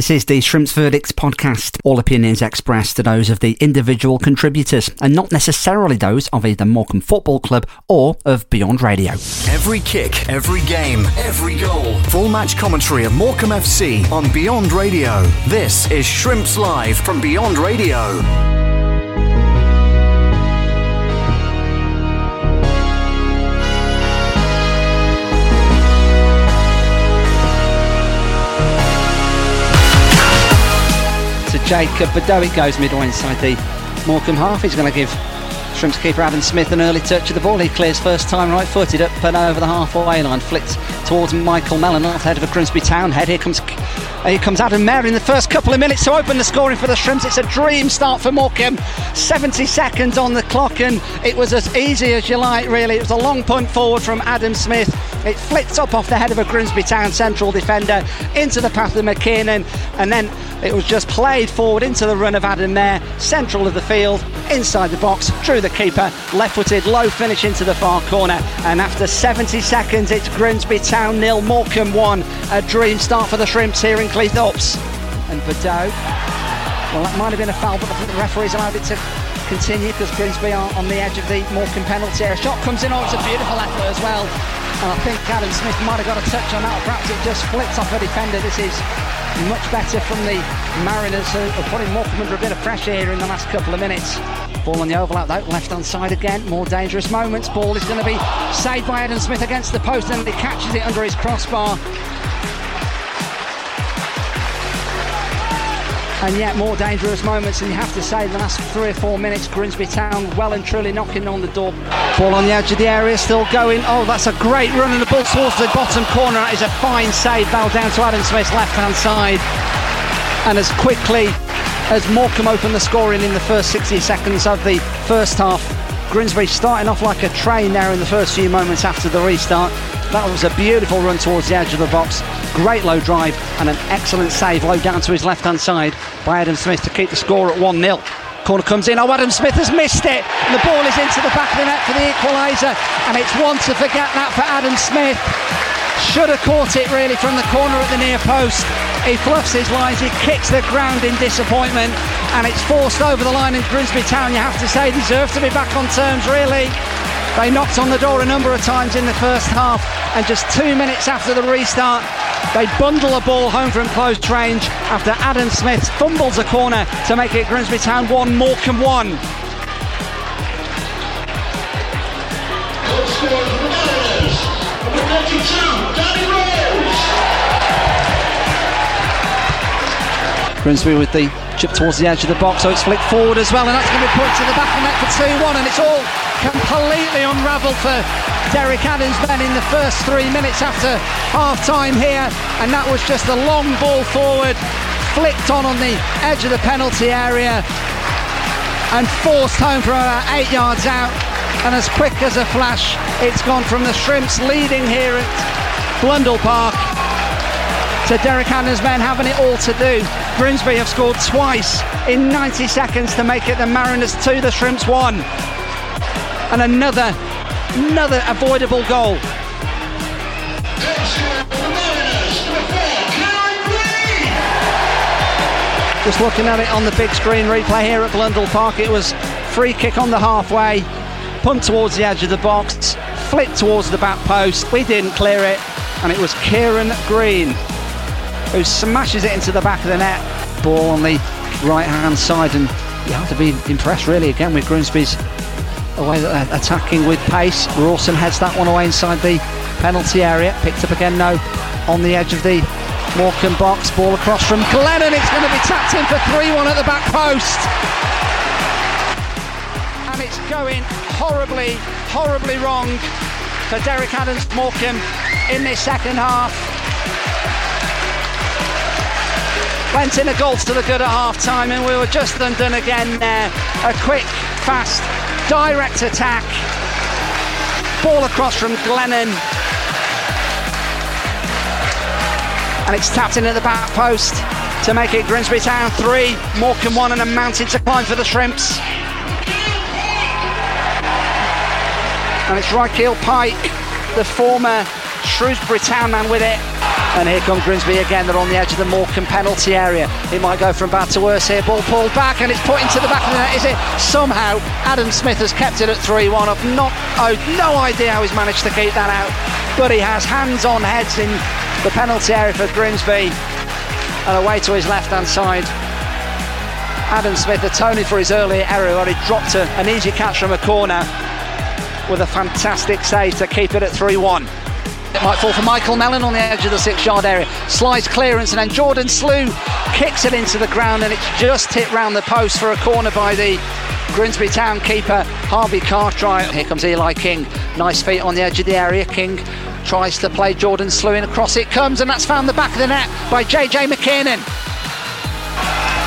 This is the Shrimps Verdicts podcast. All opinions expressed are those of the individual contributors and not necessarily those of either Morecambe Football Club or of Beyond Radio. Every kick, every game, every goal. Full match commentary of Morecambe FC on Beyond Radio. This is Shrimps Live from Beyond Radio. Jacob. It goes midway inside the Morecambe half. He's going to give Shrimps keeper Adam Smith an early touch of the ball. He clears first time right footed up and over the halfway line. Flicked towards Michael Mellon off head of a Grimsby Town head. Here comes here comes Adam Mayor in the first couple of minutes to open the scoring for the Shrimps. It's a dream start for Morecambe. 70 seconds on the clock, and it was as easy as you like, really. It was a long punt forward from Adam Smith. It flicked up off the head of a Grimsby Town central defender into the path of McKiernan, and then it was just played forward into the run of Adam Mayor, central of the field, inside the box, drew the keeper, left footed, low finish into the far corner. And after 70 seconds, it's Grimsby Town nil, Morecambe 1. A dream start for the Shrimps here in Cleethorpes. And Badeau, well, that might have been a foul, but I think the referee's allowed it to continue because Grimsby are on the edge of the Morecambe penalty area. Shot comes in, oh, it's a beautiful effort as well. And I think Adam Smith might have got a touch on that, perhaps it just flipped off a defender. This is much better from the Mariners who are putting Morecambe under a bit of pressure here in the last couple of minutes. Ball on the overlap though, left hand side again, more dangerous moments. Ball is going to be saved by Adam Smith against the post and he catches it under his crossbar. and yet more dangerous moments. And you have to say, the last three or four minutes, Grimsby Town well and truly knocking on the door. Ball on the edge of the area, still going. Oh, that's a great run, and the ball towards the bottom corner. That is a fine save, ball down to Adam Smith's left hand side. And as quickly as Morecambe opened the scoring in the first 60 seconds of the first half, Grimsby starting off like a train there in the first few moments after the restart. That was a beautiful run towards the edge of the box. Great low drive and an excellent save low down to his left hand side by Adam Smith to keep the score at 1 0. Corner comes in. Oh, Adam Smith has missed it. And the ball is into the back of the net for the equaliser. And it's one to forget that for Adam Smith. Should have caught it really from the corner at the near post. He fluffs his lines, he kicks the ground in disappointment, and it's forced over the line in Grimsby Town. You have to say, deserve to be back on terms, really. They knocked on the door a number of times in the first half, and just two minutes after the restart, they bundle a ball home from close range after Adam Smith fumbles a corner to make it Grimsby Town 1, Morecambe 1. Grimsby with the chip towards the edge of the box, so it's flicked forward as well, and that's going to be put to the back of the net for 2 1, and it's all completely unravelled for Derek Adams then in the first three minutes after half time here and that was just a long ball forward flicked on on the edge of the penalty area and forced home from about eight yards out and as quick as a flash it's gone from the Shrimps leading here at Blundell Park to Derek Adams men having it all to do. Grimsby have scored twice in 90 seconds to make it the Mariners 2, the Shrimps 1 and another another avoidable goal. Just looking at it on the big screen replay here at Blundell Park, it was free kick on the halfway, punt towards the edge of the box, flick towards the back post. We didn't clear it, and it was Kieran Green who smashes it into the back of the net. Ball on the right hand side, and you have to be impressed really again with Grimsby's away uh, attacking with pace. Rawson heads that one away inside the penalty area. Picked up again now on the edge of the Morecambe box. Ball across from Glennon. It's going to be tapped in for 3 1 at the back post. And it's going horribly, horribly wrong for Derek Adams Morecambe in this second half. Went in a goal to the good at half time, and we were just undone again there. A quick, fast direct attack. Ball across from Glennon. And it's tapped in at the back post to make it Grimsby Town 3, Morecambe 1 and a mountain to climb for the Shrimps. And it's Rekeil Pyke, the former Shrewsbury Town man with it. And here comes Grimsby again. They're on the edge of the Morecambe penalty area. It might go from bad to worse here. Ball pulled back and it's put into the back of the net. Is it? Somehow Adam Smith has kept it at 3 1. I've not, I've no idea how he's managed to keep that out. But he has hands on heads in the penalty area for Grimsby. And away to his left hand side. Adam Smith atoning for his earlier error where he dropped a, an easy catch from a corner with a fantastic save to keep it at 3 1. It might fall for Michael Mellon on the edge of the six yard area. Slides clearance, and then Jordan Slew kicks it into the ground, and it's just hit round the post for a corner by the Grimsby Town keeper, Harvey Cartwright. Here comes Eli King. Nice feet on the edge of the area. King tries to play Jordan Slew in across it comes, and that's found the back of the net by JJ McKiernan.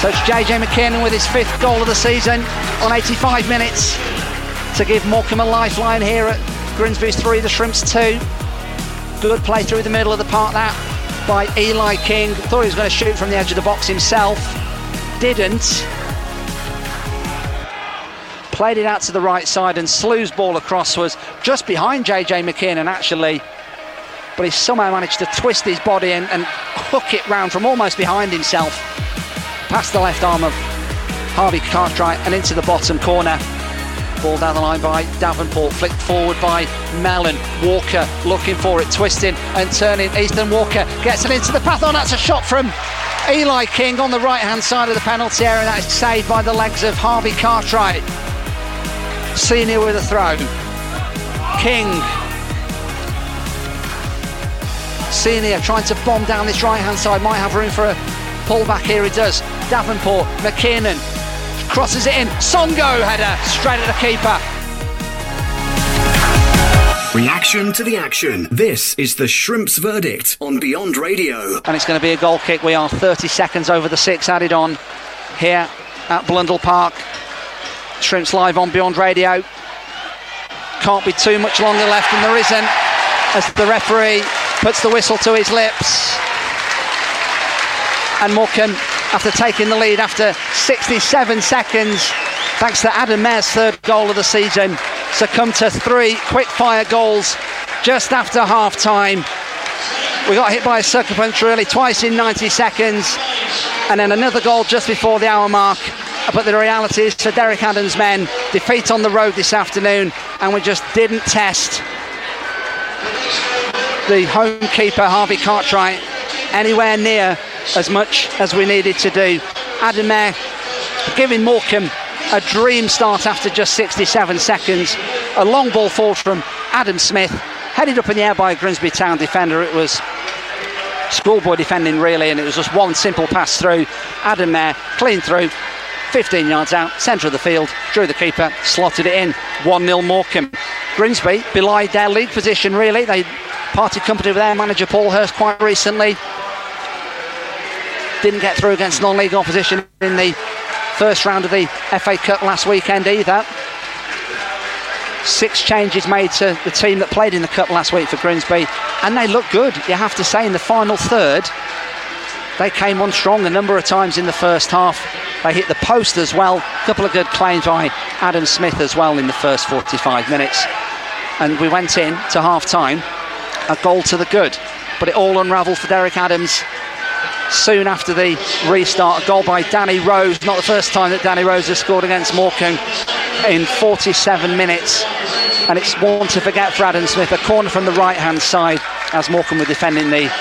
So it's JJ McKiernan with his fifth goal of the season on 85 minutes to give Morecambe a lifeline here at Grimsby's 3, the Shrimps 2. Good play through the middle of the park that by Eli King. Thought he was going to shoot from the edge of the box himself. Didn't. Played it out to the right side and Slew's ball across was just behind JJ McKiernan actually. But he somehow managed to twist his body and, and hook it round from almost behind himself. Past the left arm of Harvey Cartwright and into the bottom corner. Ball down the line by Davenport, flicked forward by Mellon. Walker looking for it, twisting and turning. Ethan Walker gets it into the path. Oh, that's a shot from Eli King on the right hand side of the penalty area. That is saved by the legs of Harvey Cartwright. Senior with a throw. King. Senior trying to bomb down this right hand side. Might have room for a pullback here. He does. Davenport, McKiernan crosses it in. Songo'o header straight at the keeper. Reaction to the action. This is the Shrimps verdict on Beyond Radio. And it's going to be a goal kick. We are 30 seconds over the six added on here at Blundell Park. Shrimps live on Beyond Radio. Can't be too much longer left, and there isn't as the referee puts the whistle to his lips. And Morecambe after taking the lead after 67 seconds, thanks to Adam Mayor's third goal of the season, succumbed to three quick fire goals just after half time. We got hit by a sucker punch really twice in 90 seconds, and then another goal just before the hour mark. But the reality is, for Derek Adams' men, defeat on the road this afternoon, and we just didn't test the home keeper Harvey Cartwright anywhere near as much as we needed to do. Adam Mayor giving Morecambe a dream start after just 67 seconds. A long ball forward from Adam Smith, headed up in the air by a Grimsby Town defender. It was schoolboy defending really, and it was just one simple pass through. Adam Mayor clean through, 15 yards out, centre of the field, drew the keeper, slotted it in. 1 0 Morecambe. Grimsby belied their league position really. They parted company with their manager Paul Hurst quite recently. Didn't get through against non league opposition in the first round of the FA Cup last weekend either. Six changes made to the team that played in the Cup last week for Grimsby, and they look good, you have to say, in the final third. They came on strong a number of times in the first half. They hit the post as well. A couple of good claims by Adam Smith as well in the first 45 minutes. And we went in to half time, a goal to the good. But it all unravelled for Derek Adams soon after the restart. A goal by Danny Rose, not the first time that Danny Rose has scored against Morecambe in 47 minutes. And it's one to forget for Adam Smith. A corner from the right hand side as Morecambe were defending the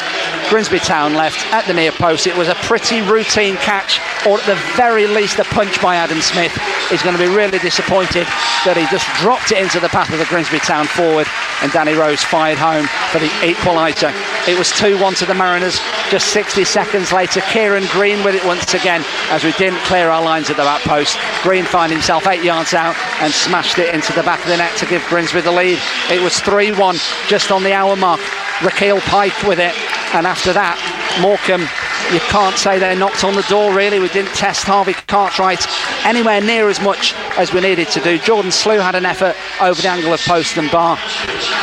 Grimsby Town left at the near post. It was a pretty routine catch, or at the very least a punch by Adam Smith. He's going to be really disappointed that he just dropped it into the path of the Grimsby Town forward, and Danny Rose fired home for the equaliser. It was 2 1 to the Mariners. Just 60 seconds later, Kieran Green with it once again as we didn't clear our lines at the back post. Green found himself eight yards out and smashed it into the back of the net to give Grimsby the lead. It was 3 1 just on the hour mark. Rekeil Pyke with it, and after that, Morecambe, you can't say they knocked on the door really. We didn't test Harvey Cartwright anywhere near as much as we needed to do. Jordan Slew had an effort over the angle of post and bar,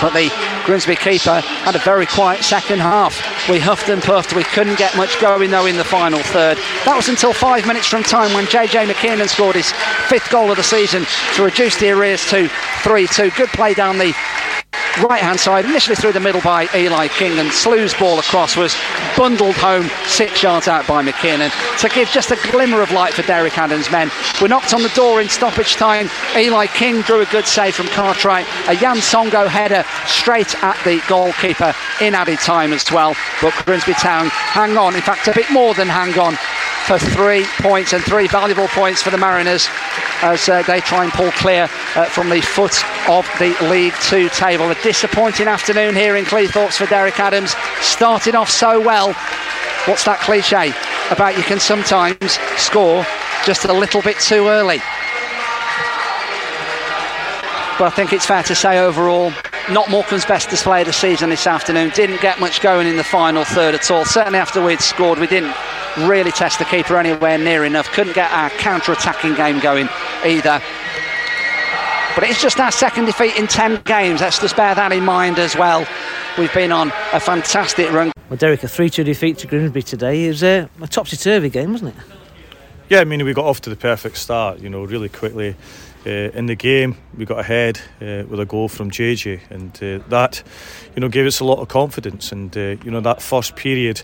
but the Grimsby keeper had a very quiet second half. We huffed and puffed. We couldn't get much going though in the final third. That was until five minutes from time when JJ McKiernan scored his fifth goal of the season to reduce the arrears to 3 2. Good play down the right hand side, initially through the middle by Eli King, and Slew's ball across was bundled home six yards out by McKiernan to give just a glimmer of light for Derek Adams' men. We knocked on the door in stoppage time. Eli King drew a good save from Cartwright, a Yann Songo'o header straight at the goalkeeper in added time as well. But Grimsby Town hang on, in fact, a bit more than hang on for three points and three valuable points for the Mariners as uh, they try and pull clear uh, from the foot of the League Two table. A disappointing afternoon here in Cleethorpes for Derek Adams. Started off so well. What's that cliche about you can sometimes score just a little bit too early? But I think it's fair to say overall, not Morecambe's best display of the season this afternoon. Didn't get much going in the final third at all. Certainly after we'd scored, we didn't really test the keeper anywhere near enough. Couldn't get our counter-attacking game going either. But it's just our second defeat in 10 games. Let's just bear that in mind as well. We've been on a fantastic run. Well, Derek, a 3 2 defeat to Grimsby today. It was a, a topsy turvy game, wasn't it? Yeah, I mean, we got off to the perfect start, you know, really quickly. Uh, in the game, we got ahead uh, with a goal from JJ, and uh, that, you know, gave us a lot of confidence. And uh, you know, that first period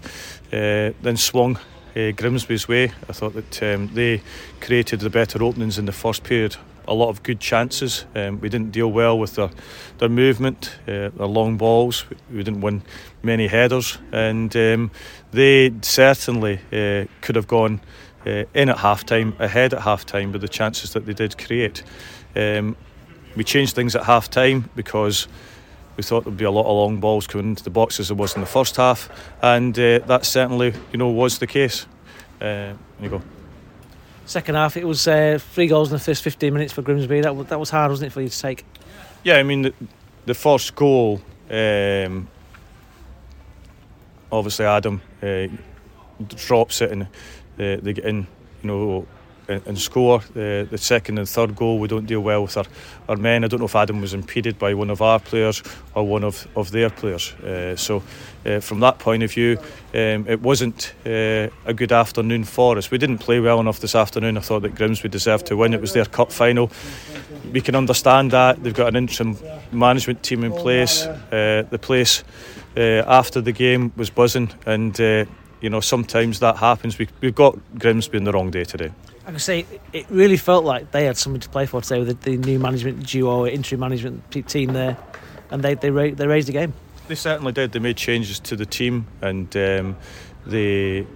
uh, then swung uh, Grimsby's way. I thought that um, they created the better openings in the first period. A lot of good chances. Um, we didn't deal well with their their movement, uh, their long balls. We didn't win many headers, and um, they certainly uh, could have gone uh, in at half time, ahead at half time with the chances that they did create. Um, we changed things at half time because we thought there'd be a lot of long balls coming into the box as there was in the first half, and uh, that certainly, you know, was the case. Uh, you go. Second half, it was uh, three goals in the first 15 minutes for Grimsby. That was, that was hard, wasn't it, for you to take? Yeah, I mean, the, the first goal, um, obviously Adam uh, drops it and uh, they get in, you know, and, score. The, the second and third goal, we don't deal well with our, our men. I don't know if Adam was impeded by one of our players or one of, of their players. Uh, so, uh, from that point of view, um, it wasn't uh, a good afternoon for us. We didn't play well enough this afternoon. I thought that Grimsby deserved to win. It was their cup final. We can understand that. They've got an interim management team in place. Uh, the place uh, after the game was buzzing and uh, you know, sometimes that happens. We, we've got Grimsby on the wrong day today. I can say it really felt like they had something to play for today with the, the new management duo, interim management team there, and they they, ra- they raised the game. They certainly did. They made changes to the team, and um, they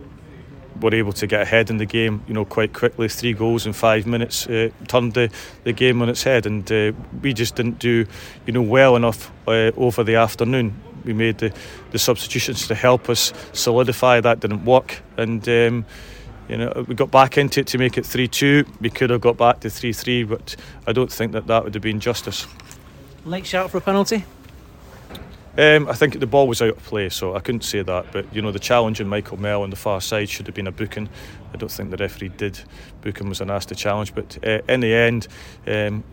were able to get ahead in the game. You know, quite quickly. Three goals in five minutes uh, turned the, the game on its head, and uh, we just didn't do you know well enough uh, over the afternoon. We made the, the substitutions to help us solidify. That didn't work, and. Um, you know, we got back into it to make it 3 2. We could have got back to 3 3, but I don't think that that would have been justice. Late shout for a penalty? Um, I think the ball was out of play, so I couldn't say that. But you know, the challenge in Michael Mellon the far side should have been a booking. I don't think the referee did. Booking was a nasty challenge, but uh, in the end, um,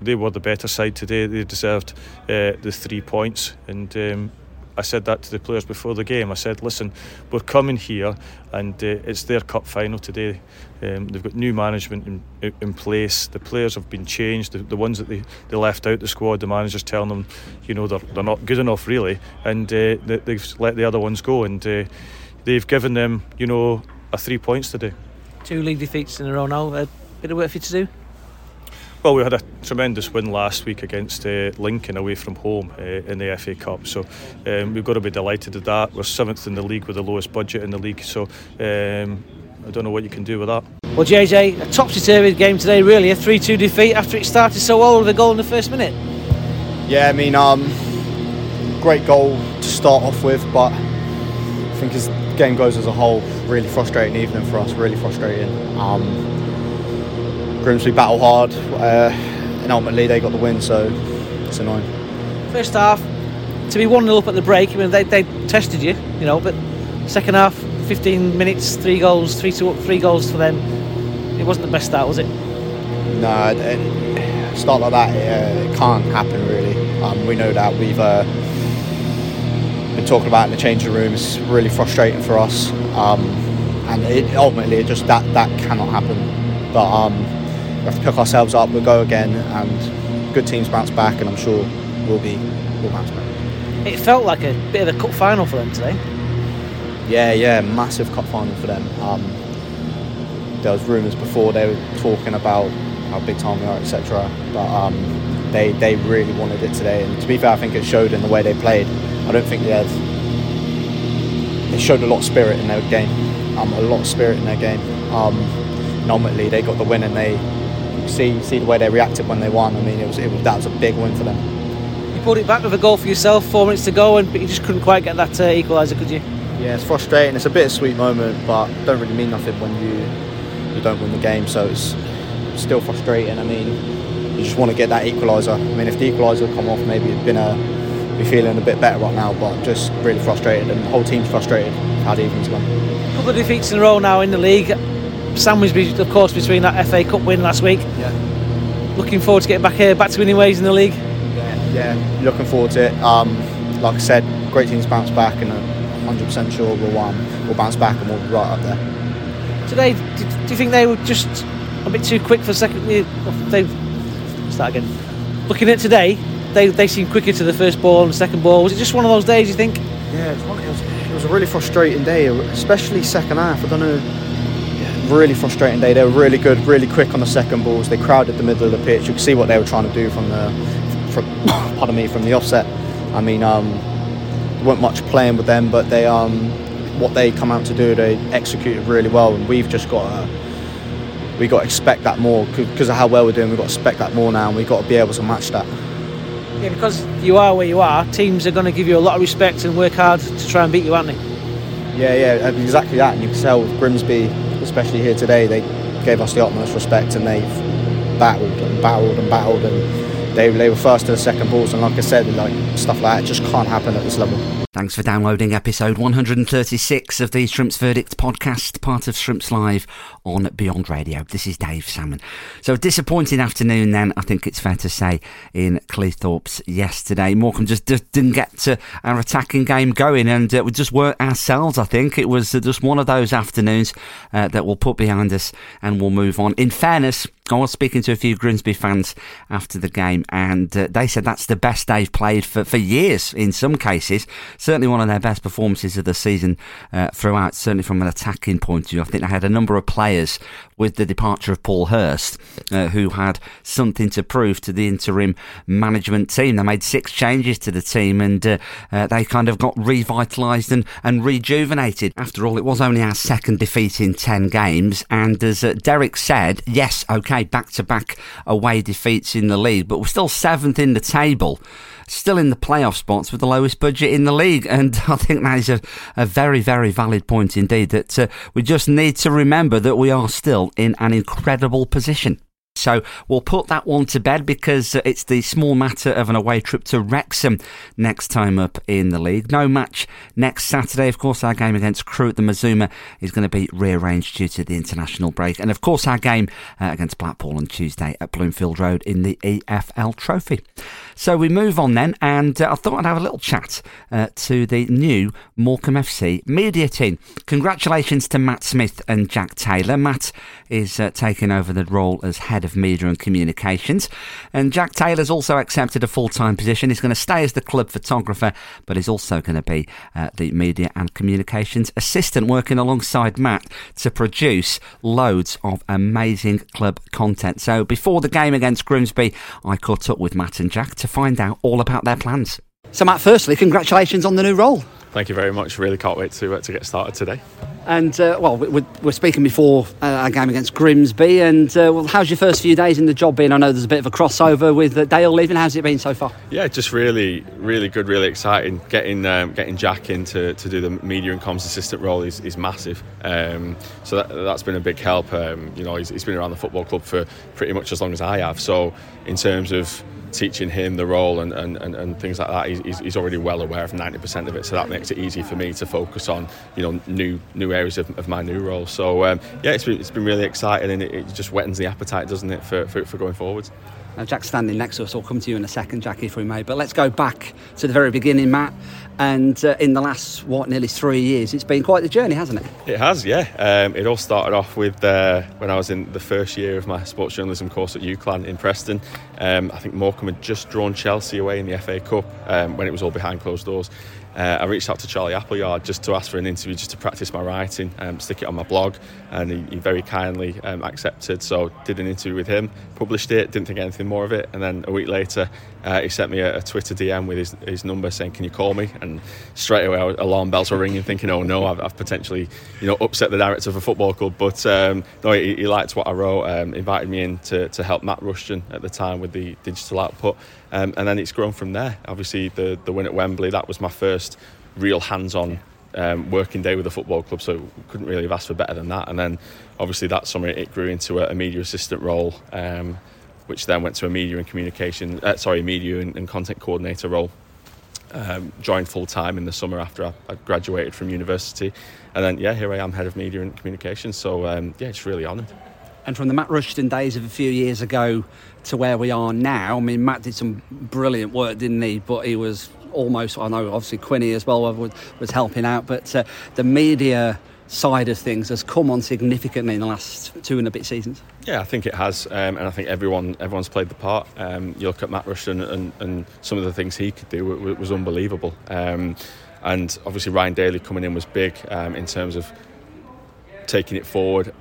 they were the better side today. They deserved uh, the three points, and um, I said that to the players before the game. I said, listen, we're coming here and uh, it's their cup final today. Um, they've got new management in, in place. The players have been changed. The, the, ones that they, they left out the squad, the manager's telling them, you know, they're, they're not good enough really. And uh, they, they've let the other ones go and uh, they've given them, you know, a three points today. Two league defeats in a row now. A bit of work for you to do? Well, we had a tremendous win last week against uh, Lincoln away from home uh, in the FA Cup, so um, we've got to be delighted with that. We're seventh in the league with the lowest budget in the league, so um, I don't know what you can do with that. Well, JJ, a topsy turvy game today, really, a 3 2 defeat after it started so well with a goal in the first minute. Yeah, I mean, um, great goal to start off with, but I think as the game goes as a whole, really frustrating evening for us, really frustrating. Grimsby battle hard, uh, and ultimately they got the win, so it's annoying. First half, to be 1 0 up at the break, I mean, they, they tested you, you know, but second half, 15 minutes, three goals, three, two, three goals for them. It wasn't the best start, was it? No, a start like that, it, uh, it can't happen really. Um, we know that. We've uh, been talking about in the changing room. It's really frustrating for us. Um, and it, ultimately, it just that, that cannot happen. But um, we have to pick ourselves up, we'll go again, and good teams bounce back, and I'm sure we'll be we'll bounce back. It felt like a bit of a cup final for them today. Yeah, yeah, massive cup final for them. Um, there was rumours before they were talking about how big time we are, etc. But um, they they really wanted it today, and to be fair, I think it showed in the way they played. I don't think they had they showed a lot of spirit in their game, um, a lot of spirit in their game. Um, and ultimately, they got the win, and they see see the way they reacted when they won. I mean, it was, it was that was a big win for them. You pulled it back with a goal for yourself, four minutes to go, and but you just couldn't quite get that uh, equaliser, could you? Yeah, it's frustrating. It's a bittersweet moment, but don't really mean nothing when you you don't win the game. So it's still frustrating. I mean, you just want to get that equaliser. I mean, if the equaliser come off, maybe it'd been a be feeling a bit better right now. But just really frustrated, and the whole team's frustrated how the evening's gone. A couple of defeats in a row now in the league. Sandwich, be- of course, between that FA Cup win last week. Yeah. Looking forward to getting back here, back to winning ways in the league. Yeah, yeah looking forward to it. Um, like I said, great teams bounce back, and I'm 100% sure we'll um, we'll bounce back and we'll be right up there. Today, do, do you think they were just a bit too quick for second? They start again. Looking at today, they they seemed quicker to the first ball and the second ball. Was it just one of those days? You think? Yeah, it was, it, was, it was a really frustrating day, especially second half. I don't know. Really frustrating day. They were really good, really quick on the second balls. They crowded the middle of the pitch. You could see what they were trying to do from the, from, pardon me, from the offset. I mean, um, there weren't much playing with them, but they, um, what they come out to do, they executed really well, and we've just got to, we got to expect that more because of how well we're doing. We've got to expect that more now, and we've got to be able to match that. Yeah, because you are where you are. Teams are going to give you a lot of respect and work hard to try and beat you, aren't they? Yeah, yeah, exactly that. And you can tell with Grimsby, especially here today, they gave us the utmost respect and they've battled and battled and battled and they, they were first to the second balls. And like I said, like stuff like that just can't happen at this level. Thanks for downloading episode 136 of the Shrimps Verdict podcast, part of Shrimps Live on Beyond Radio. This is Dave Salmon. So, disappointing afternoon then, I think it's fair to say, in Cleethorpes yesterday. Morecambe just, just didn't get to our attacking game going and uh, we just weren't ourselves, I think. It was uh, just one of those afternoons uh, that we'll put behind us and we'll move on. In fairness, I was speaking to a few Grimsby fans after the game, and uh, they said that's the best they've played for, for years in some cases. Certainly one of their best performances of the season uh, throughout, certainly from an attacking point of view. I think they had a number of players with the departure of Paul Hurst uh, who had something to prove to the interim management team. They made six changes to the team and uh, uh, they kind of got revitalised and, and rejuvenated. After all, it was only our second defeat in 10 games, and as uh, Derek said, yes, okay, back to back away defeats in the league, but we're still seventh in the table still in the playoff spots with the lowest budget in the league. And I think that is a, a very, very valid point indeed that uh, we just need to remember that we are still in an incredible position. So we'll put that one to bed because it's the small matter of an away trip to Wrexham next time up in the league. No match next Saturday. Of course, our game against Crewe at the Mazuma is going to be rearranged due to the international break. And of course, our game uh, against Blackpool on Tuesday at Bloomfield Road in the EFL Trophy. So we move on then, and uh, I thought I'd have a little chat uh, to the new Morecambe FC media team. Congratulations to Matt Smith and Jack Taylor. Matt is uh, taking over the role as head of media and communications, and Jack Taylor's also accepted a full time position. He's going to stay as the club photographer, but he's also going to be uh, the media and communications assistant, working alongside Matt to produce loads of amazing club content. So before the game against Grimsby, I caught up with Matt and Jack to find out all about their plans. So, Matt, firstly, congratulations on the new role. Thank you very much. Really can't wait to uh, to get started today. And uh, well, we, we're speaking before uh, our game against Grimsby. And uh, well, how's your first few days in the job been? I know there's a bit of a crossover with uh, Dale leaving. How's it been so far? Yeah, just really, really good, really exciting. Getting um, getting Jack in to, to do the media and comms assistant role is, is massive. Um, so that, that's been a big help. Um, you know, he's, he's been around the football club for pretty much as long as I have. So in terms of teaching him the role and, and, and, and things like that, he's, he's already well aware of 90% of it. So that makes it easy for me to focus on, you know, new new areas of, of my new role. So um, yeah, it's been, it's been really exciting and it, it just wettens the appetite, doesn't it, for, for, for going forwards. Now, Jack's standing next to us. I'll come to you in a second, Jackie, if we may. But let's go back to the very beginning, Matt. And uh, in the last, what, nearly three years, it's been quite the journey, hasn't it? It has, yeah. Um, it all started off with uh, when I was in the first year of my sports journalism course at UCLan in Preston. Um, I think Morecambe had just drawn Chelsea away in the FA Cup um, when it was all behind closed doors. Uh, I reached out to Charlie Appleyard just to ask for an interview, just to practice my writing, um, stick it on my blog, and he, he very kindly um, accepted. So did an interview with him, published it, didn't think anything more of it, and then a week later uh, he sent me a, a, Twitter DM with his, his number saying, "Can you call me?" And straight away alarm bells were ringing, thinking, "Oh no, I've, I've potentially you know upset the director of a football club." But um, no, he, he, liked what I wrote, um, invited me in to, to help Matt Rushton at the time with the digital output, um, and then it's grown from there. Obviously, the the win at Wembley that was my first real hands-on um, working day with the football club, so couldn't really have asked for better than that. And then obviously that summer it grew into a, a media assistant role, um, which then went to a media and communication, uh, sorry, media and, and, content coordinator role. Um, joined full time in the summer after I, I, graduated from university, and then yeah, here I am, head of media and communications. So um, yeah, it's really honoured. And from the Matt Rushton days of a few years ago to where we are now, I mean, Matt did some brilliant work, didn't he? But he was almost, I know obviously Quinny as well was, helping out, but uh, the media side of things has come on significantly in the last two and a bit seasons. Yeah, I think it has, um, and I think everyone everyone's played the part. Um, you look at Matt Rushton and, and, some of the things he could do was, was unbelievable. Um, and obviously Ryan Daly coming in was big um, in terms of taking it forward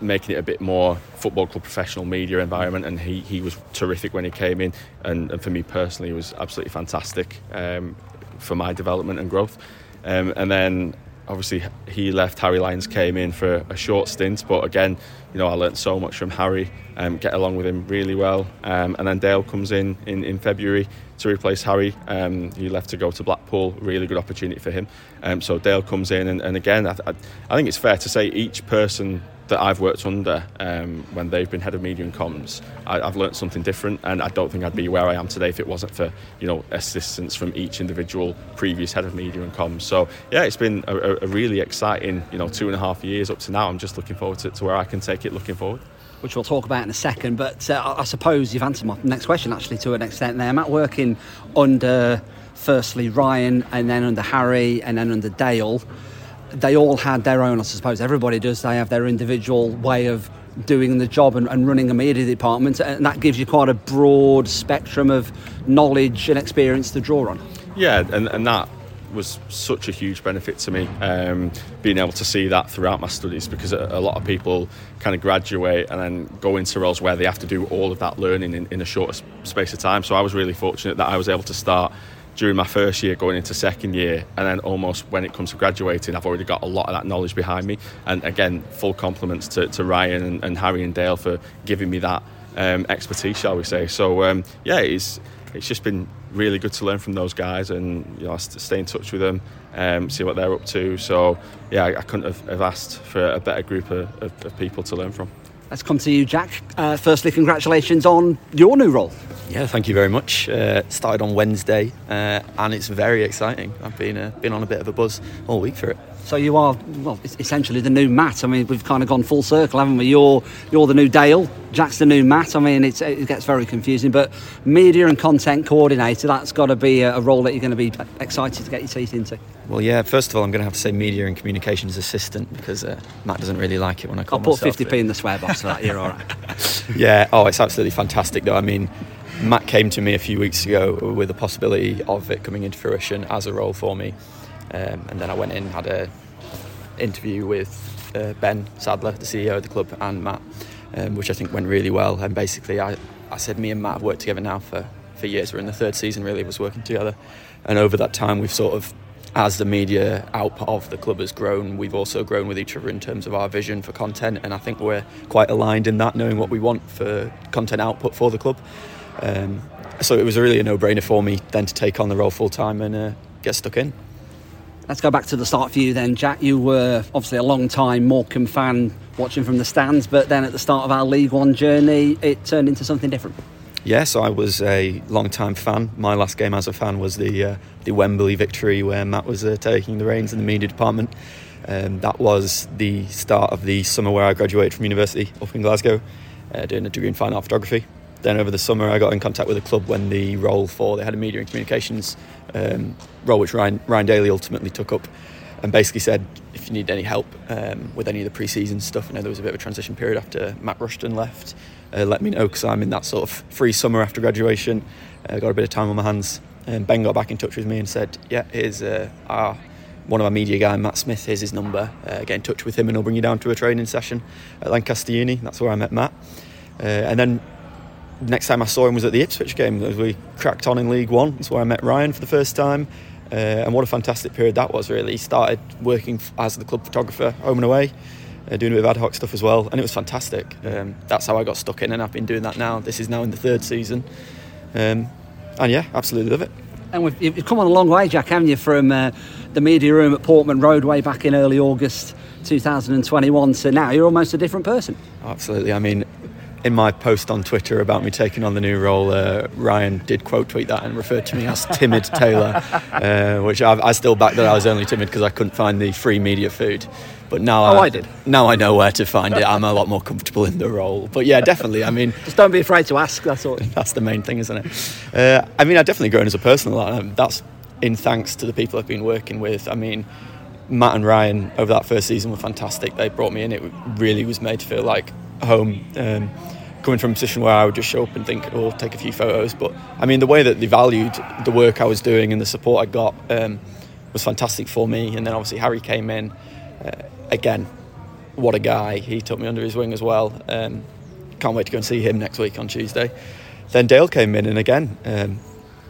making it a bit more football club professional media environment and he, he was terrific when he came in and, and for me personally he was absolutely fantastic um, for my development and growth. Um, and then obviously he left Harry Lyons came in for a short stint but again you know I learned so much from Harry um, get along with him really well. Um, and then Dale comes in, in in February to replace Harry. Um, he left to go to Blackpool really good opportunity for him. Um, so Dale comes in and, and again I, I, I think it's fair to say each person that I've worked under um, when they've been head of media and comms, I, have learned something different, and I don't think I'd be where I am today if it wasn't for you know assistance from each individual previous head of media and comms. So yeah, it's been a, a really exciting you know two and a half years up to now. I'm just looking forward to, to where I can take it looking forward which we'll talk about in a second. But uh, I suppose you've answered my next question actually to an extent there. Matt working under firstly Ryan and then under Harry and then under Dale they all had their own, I suppose everybody does, they have their individual way of doing the job and, and, running a media department, and that gives you quite a broad spectrum of knowledge and experience to draw on. Yeah, and, and that was such a huge benefit to me, um, being able to see that throughout my studies because a, a, lot of people kind of graduate and then go into roles where they have to do all of that learning in, in a shorter space of time. So I was really fortunate that I was able to start during my first year going into second year and then almost when it comes to graduating I've already got a lot of that knowledge behind me. And again full compliments to, to Ryan and, and, Harry and Dale for giving me that um, expertise shall we say. So um, yeah it's it's just been really good to learn from those guys and you know stay in touch with them um, see what they're up to. So yeah I, couldn't have, have, asked for a better group of, of, of people to learn from Let's come to you, Jack. Uh, firstly, congratulations on your new role. Yeah, thank you very much. Uh, started on Wednesday, uh, and it's very exciting. I've been uh, been on a bit of a buzz all week for it. So you are well, essentially the new Matt. I mean, we've kind of gone full circle, haven't we? You're you're the new Dale. Jack's the new Matt. I mean, it gets very confusing. But media and content coordinator, that's got to be a, role that you're going to be excited to get your teeth into. Well, yeah. First of all, I'm going to have to say media and communications assistant because uh, Matt doesn't really like it when I call I'll put 50p in the swear box You're all right. yeah. Oh, it's absolutely fantastic, though. I mean. Matt came to me a few weeks ago with the possibility of it coming into fruition as a role for me. Um, and then I went in, and had a interview with uh, Ben Sadler, the CEO of the club, and Matt, um, which I think went really well. And basically, I, I said me and Matt have worked together now for, for years. We're in the third season, really, us working together. And over that time, we've sort of, as the media output of the club has grown, we've also grown with each other in terms of our vision for content. And I think we're quite aligned in that, knowing what we want for content output for the club. Um, so it was really a no-brainer for me then to take on the role full time and uh, get stuck in. Let's go back to the start for you then, Jack. You were obviously a long time Morecambe fan watching from the stands, but then at the start of our League One journey, it turned into something different. Yes, I was a long-time fan. My last game as a fan was the uh, the Wembley victory, where Matt was uh, taking the reins in the media department. Um, that was the start of the summer where I graduated from university up in Glasgow, uh, doing a degree in fine art photography. then over the summer, I got in contact with the club when the role for they had a media and communications um, role, which Ryan, Ryan Daly ultimately took up, and basically said if you need any help um, with any of the pre-season stuff, I know there was a bit of a transition period after Matt Rushton left. Uh, let me know because I'm in that sort of free summer after graduation. Uh, got a bit of time on my hands. And Ben got back in touch with me and said, "Yeah, here's uh, our one of our media guy, Matt Smith. Here's his number. Uh, get in touch with him, and he'll bring you down to a training session at Lancaster Uni. That's where I met Matt. Uh, and then next time I saw him was at the Ipswich game as we cracked on in League One. That's where I met Ryan for the first time. Uh, and what a fantastic period that was, really. Started working as the club photographer home and away, uh, doing a bit of ad hoc stuff as well, and it was fantastic. Um, that's how I got stuck in, and I've been doing that now. This is now in the third season. Um, and yeah, absolutely love it. And we've, you've come on a long way, Jack, haven't you, from uh, the media room at Portman Road way back in early August 2021 to now? You're almost a different person. Absolutely. I mean, in my post on Twitter about me taking on the new role, uh, Ryan did quote tweet that and referred to me as timid Taylor, uh, which I, I, still back that I was only timid because I couldn't find the free media food. But now, oh, I, I did. Now I know where to find it. I'm a lot more comfortable in the role. But yeah, definitely. I mean, just don't be afraid to ask. That's all. That's the main thing, isn't it? Uh, I mean, I've definitely grown as a person a lot. That's in thanks to the people I've been working with. I mean, Matt and Ryan over that first season were fantastic. They brought me in. It really was made to feel like home. Um, coming from a position where I would just show up and think, oh, take a few photos. But I mean, the way that they valued the work I was doing and the support I got um, was fantastic for me. And then obviously Harry came in. Uh, again, what a guy. He took me under his wing as well. Um, can't wait to go and see him next week on Tuesday. Then Dale came in, and again, um,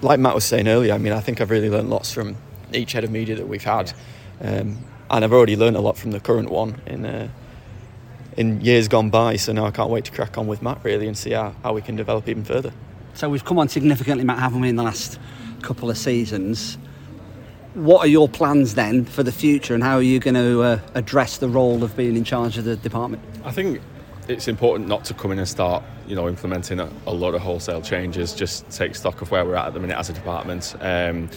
like Matt was saying earlier, I mean, I think I've really learned lots from each head of media that we've had. Um, and I've already learned a lot from the current one in uh, in years gone by. So now I can't wait to crack on with Matt really and see how, how we can develop even further. So we've come on significantly, Matt, haven't we, in the last couple of seasons? What are your plans then for the future, and how are you going to uh, address the role of being in charge of the department? I think it's important not to come in and start, you know, implementing a, a lot of wholesale changes. Just take stock of where we're at at the minute as a department. Um,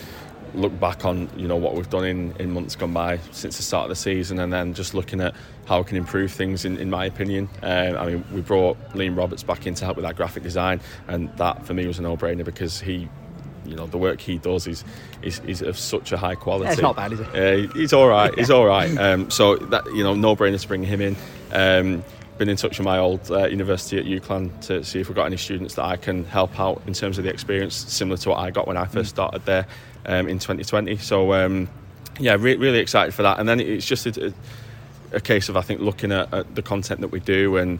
look back on you know what we've done in, in months gone by since the start of the season and then just looking at how we can improve things in, in my opinion um, I mean we brought Liam Roberts back in to help with our graphic design and that for me was a no-brainer because he you know the work he does is is, is of such a high quality. Yeah, it's not bad, is it? Uh, he's all right. He's all right. Um, so that you know, no brainer to bring him in. Um, been in touch with my old uh, university at UCLan to see if we've got any students that I can help out in terms of the experience similar to what I got when I first started there um, in 2020. So um, yeah, re- really excited for that. And then it's just a, a case of I think looking at, at, the content that we do and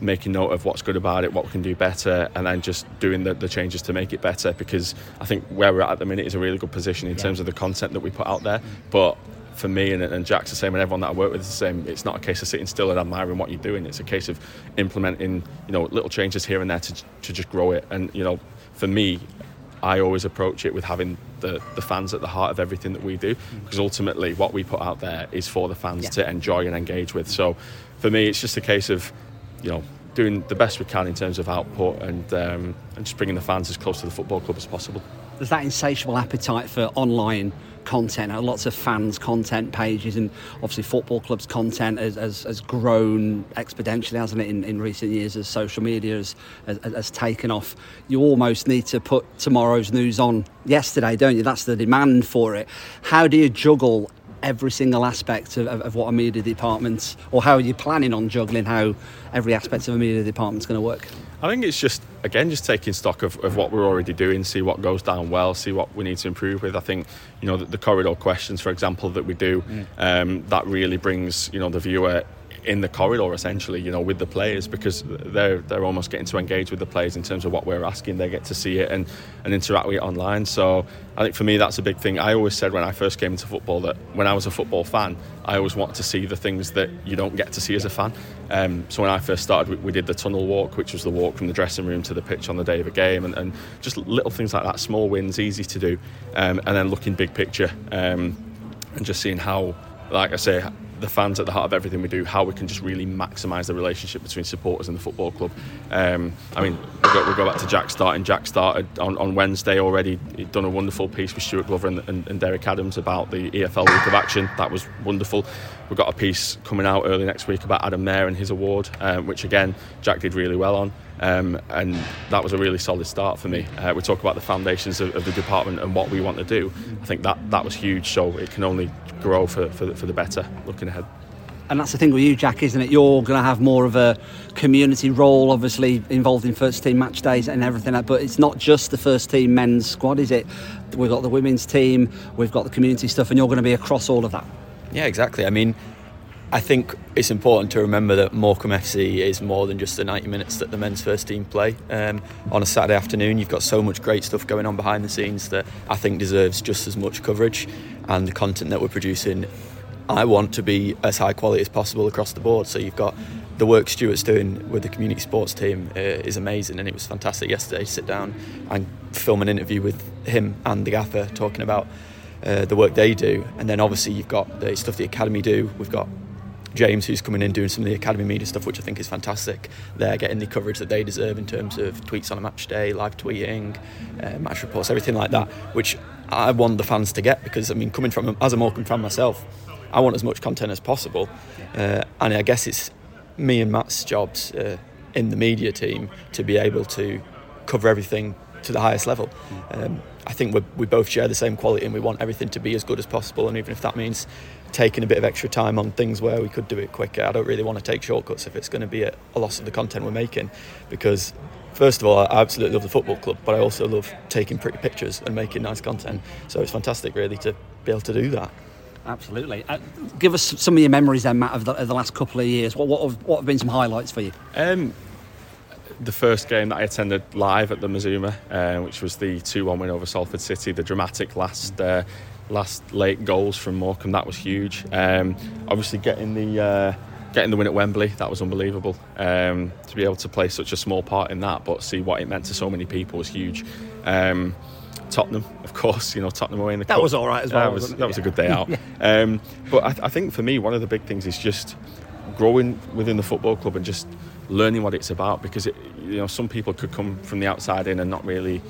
making note of what's good about it, what we can do better, and then just doing the, the changes to make it better. Because I think where we're at at the minute is a really good position in yeah. terms of the content that we put out there, but for me and, and Jack's the same and everyone that I work with is the same it's not a case of sitting still and admiring what you're doing it's a case of implementing you know little changes here and there to, to just grow it and you know for me I always approach it with having the, the fans at the heart of everything that we do because ultimately what we put out there is for the fans yeah. to enjoy and engage with. So for me, it's just a case of, you know, doing the best we can in terms of output and, um, and just bringing the fans as close to the football club as possible. There's that insatiable appetite for online content, lots of fans' content pages, and obviously football clubs' content has, has, has grown exponentially, hasn't it, in, in recent years as social media has, has, has, taken off. You almost need to put tomorrow's news on yesterday, don't you? That's the demand for it. How do you juggle every single aspect of, of, of, what a media department, or how are you planning on juggling how every aspect of a media department is going to work? I think it's just again just taking stock of, of what we're already doing, see what goes down well, see what we need to improve with. I think you know the, the corridor questions, for example, that we do, mm. um, that really brings you know the viewer in the corridor essentially, you know, with the players because they're they're almost getting to engage with the players in terms of what we're asking. They get to see it and, and interact with it online. So I think for me that's a big thing. I always said when I first came into football that when I was a football fan, I always wanted to see the things that you don't get to see as a fan. Um, so when I first started, we, we, did the tunnel walk, which was the walk from the dressing room to the pitch on the day of a game, and, and just little things like that, small wins, easy to do, um, and then looking big picture um, and just seeing how, like I say, the fans at the heart of everything we do, how we can just really maximise the relationship between supporters and the football club. Um, I mean, go, we go back to Jack starting. Jack started on, on Wednesday already. He'd done a wonderful piece with Stuart Glover and, and, and Derek Adams about the EFL Week of Action. That was wonderful. We've got a piece coming out early next week about Adam Mayor and his award, um, which again Jack did really well on. Um, and that was a really solid start for me. Uh, we talk about the foundations of, of, the department and what we want to do. I think that that was huge. So it can only grow for, for, for the better looking ahead and that's the thing with you, Jack, isn't it? You're going to have more of a community role, obviously involved in first team match days and everything. But it's not just the first team men's squad, is it? We've got the women's team, we've got the community stuff, and you're going to be across all of that. Yeah, exactly. I mean, I think it's important to remember that Morecambe FC is more than just the 90 minutes that the men's first team play. Um, on a Saturday afternoon, you've got so much great stuff going on behind the scenes that I think deserves just as much coverage. And the content that we're producing I want to be as high quality as possible across the board. So you've got the work Stuart's doing with the community sports team uh, is amazing, and it was fantastic yesterday to sit down and film an interview with him and the gaffer talking about uh, the work they do. And then obviously you've got the stuff the academy do. We've got James, who's coming in doing some of the academy media stuff, which I think is fantastic. They're getting the coverage that they deserve in terms of tweets on a match day, live tweeting, uh, match reports, everything like that, which I want the fans to get because I mean, coming from as a Morecambe fan myself I want as much content as possible. Uh, and I guess it's me and Matt's jobs uh, in the media team to be able to cover everything to the highest level. Um, I think we we both share the same quality and we want everything to be as good as possible. And even if that means taking a bit of extra time on things where we could do it quicker, I don't really want to take shortcuts if it's going to be a, a loss of the content we're making. Because, first of all, I absolutely love the football club, but I also love taking pretty pictures and making nice content. So it's fantastic, really, to be able to do that. Absolutely. Uh, give us some of your memories then, Matt, of the, of the last couple of years. What, what, have, what have been some highlights for you? Um, the first game that I attended live at the Mazuma, uh, which was the 2 1 win over Salford City, the dramatic last. Uh, last late goals from Morecambe that was huge um, obviously getting the uh, getting the win at Wembley that was unbelievable um, to be able to play such a small part in that but see what it meant to so many people was huge um, Tottenham, of course. You know, Tottenham away in the that cup. was all right as well. That was that was a good day out. yeah. um, but I, I, think for me, one of the big things is just growing within the football club and just learning what it's about. Because it, you know, some people could come from the outside in and not really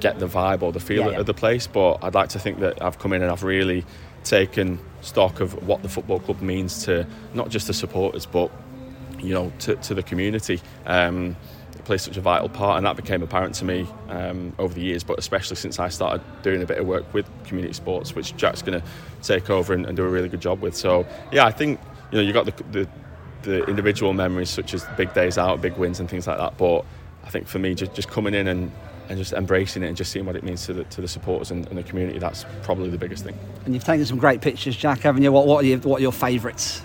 get the vibe or the feel yeah, yeah. of the place. But I'd like to think that I've come in and I've really taken stock of what the football club means to not just the supporters, but you know, to, to the community. Um, plays such a vital part, and that became apparent to me um, over the years, but especially since I started doing a bit of work with community sports, which Jack's going to take over and, and, do a really good job with. So, yeah, I think you know you've got the, the, the individual memories such as big days out, big wins, and things like that. But I think for me, just, just coming in and and just embracing it and just seeing what it means to the, to the supporters and, and, the community. That's probably the biggest thing. And you've taken some great pictures, Jack, haven't you? What, what, are, your, what are your favourites?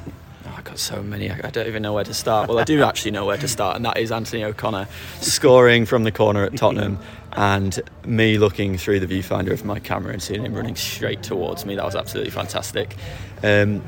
I've got so many. I don't even know where to start. Well, I do actually know where to start, and that is Anthony O'Connor scoring from the corner at Tottenham, and me looking through the viewfinder of my camera and seeing him running straight towards me. That was absolutely fantastic. Um,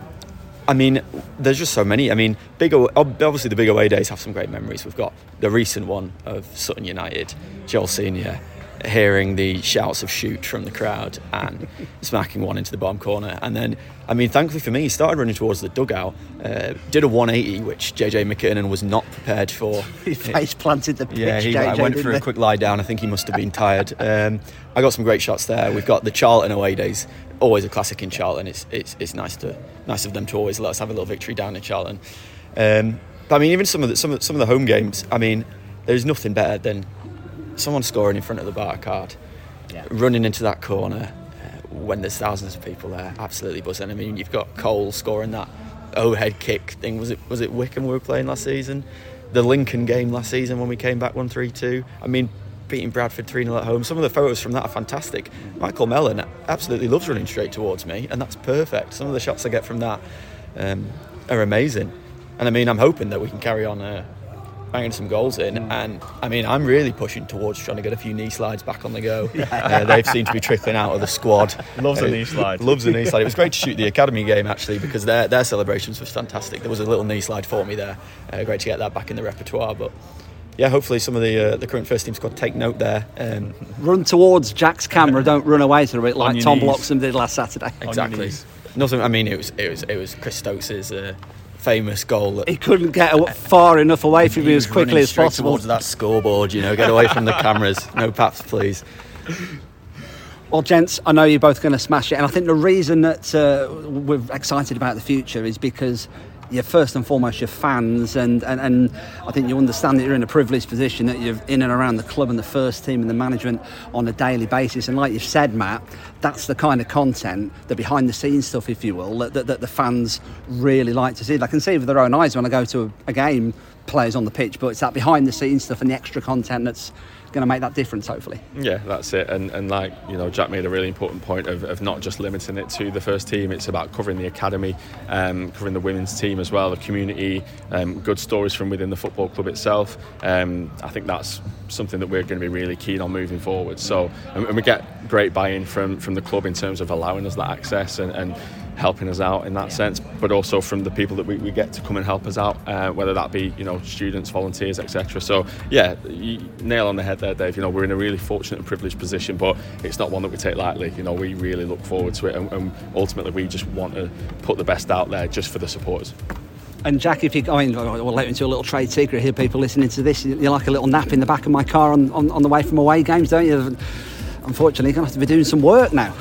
I mean, there's just so many. I mean, big obviously the big away days have some great memories. We've got the recent one of Sutton United, Joel Senior hearing the shouts of shoot from the crowd and smacking one into the bottom corner. And then, I mean, thankfully for me, he started running towards the dugout, uh, did a 180, which JJ McKiernan was not prepared for. He face planted the pitch. Yeah, he JJ, went for a quick lie down. I think he must have been tired. Um, I got some great shots there. We've got the Charlton away days, always a classic in Charlton. It's, it's, it's nice to nice of them to always let us have a little victory down in Charlton. Um, but I mean, even some of the some of, some of the home games. I mean, there's nothing better than someone scoring in front of the Barcard, yeah. running into that corner uh, when there's thousands of people there, absolutely buzzing. I mean, you've got Cole scoring that overhead kick thing. Was it was it Wycombe we were playing last season? The Lincoln game last season when we came back one three two. I mean, beating Bradford 3 0 at home. Some of the photos from that are fantastic. Michael Mellon absolutely loves running straight towards me, and that's perfect. Some of the shots I get from that um, are amazing. And I mean, I'm hoping that we can carry on uh, banging some goals in. Mm. And I mean, I'm really pushing towards trying to get a few knee slides back on the go. uh, they've seemed to be trickling out of the squad. Loves uh, a knee slide. Loves a knee slide. It was great to shoot the academy game actually because their their celebrations was fantastic. There was a little knee slide for me there. Uh, great to get that back in the repertoire, but. Yeah, hopefully some of the uh, the current first team squad take note there. Um, run towards Jack's camera, don't run away from it like Tom knees. Bloxham did last Saturday. Exactly. Nothing. I mean, it was it was it was Chris Stokes' uh, famous goal. That he couldn't get far enough away from you as quickly as possible. Towards that scoreboard, you know, get away from the cameras. No paps, please. Well, gents, I know you're both going to smash it, and I think the reason that uh, we're excited about the future is because you're first and foremost your fans, and, and, and I think you understand that you're in a privileged position that you're in and around the club and the first team and the management on a daily basis. And like you've said, Matt, that's the kind of content, the behind the scenes stuff, if you will, that, that, that the fans really like to see. They can see with their own eyes when I go to a, a game, players on the pitch, but it's that behind the scenes stuff and the extra content that's going to make that difference, hopefully. Yeah, that's it. And, and like, you know, Jack made a really important point of, of not just limiting it to the first team, it's about covering the academy, um, covering the women's team as well, the community, um, good stories from within the football club itself. Um, I think that's something that we're going to be really keen on moving forward. So, and, and we get great buy in from, from the club in terms of allowing us that access and, and helping us out in that sense, but also from the people that we, we get to come and help us out, uh, whether that be you know students, volunteers, etc. So yeah, nail on the head there, Dave. You know we're in a really fortunate and privileged position, but it's not one that we take lightly. You know we really look forward to it, and, and ultimately we just want to put the best out there just for the supporters. And Jack, if you, I mean, we'll let into a little trade secret here. People listening to this, you like a little nap in the back of my car on, on, on the way from away games, don't you? Unfortunately, you're going to have to be doing some work now.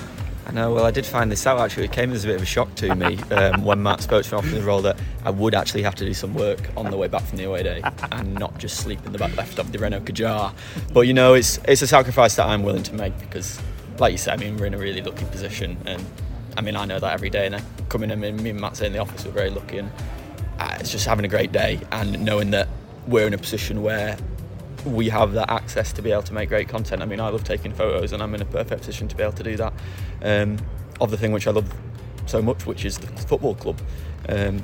I know. Well, I did find this out actually. It came as a bit of a shock to me um, when Matt spoke to me after the role that I would actually have to do some work on the way back from the away day and not just sleep in the back left of the Renault Kadjar. But you know, it's it's a sacrifice that I'm willing to make because, like you said, I mean, we're in a really lucky position, and I mean, I know that every day. And I come in, and me and Matt say in the office, we're very lucky, and uh, it's just having a great day and knowing that we're in a position where we have that access to be able to make great content. I mean, I love taking photos, and I'm in a perfect position to be able to do that. Um, of the thing which I love so much, which is the football club. Um,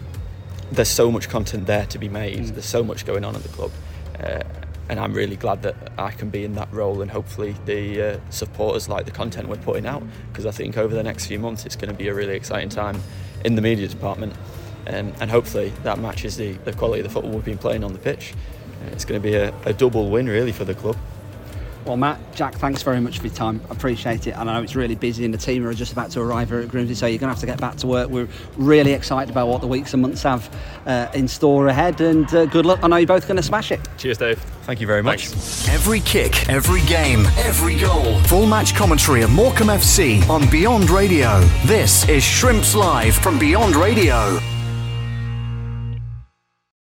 there's so much content there to be made. Mm. There's so much going on at the club, uh, and I'm really glad that I can be in that role. And hopefully, the uh, supporters like the content we're putting out because I think over the next few months it's going to be a really exciting time in the media department. Um, and hopefully that matches the, the quality of the football we've been playing on the pitch it's going to be a, a double win really for the club. Well, Matt, Jack, thanks very much for your time. I appreciate it. And I know it's really busy and the team are just about to arrive here at Grimsby, so you're going to have to get back to work. We're really excited about what the weeks and months have uh, in store ahead, and uh, good luck. I know you're both going to smash it. Cheers, Dave. Thank you very much. Thanks. Every kick, every game, every goal. Full match commentary of Morecambe FC on Beyond Radio. This is Shrimps Live from Beyond Radio.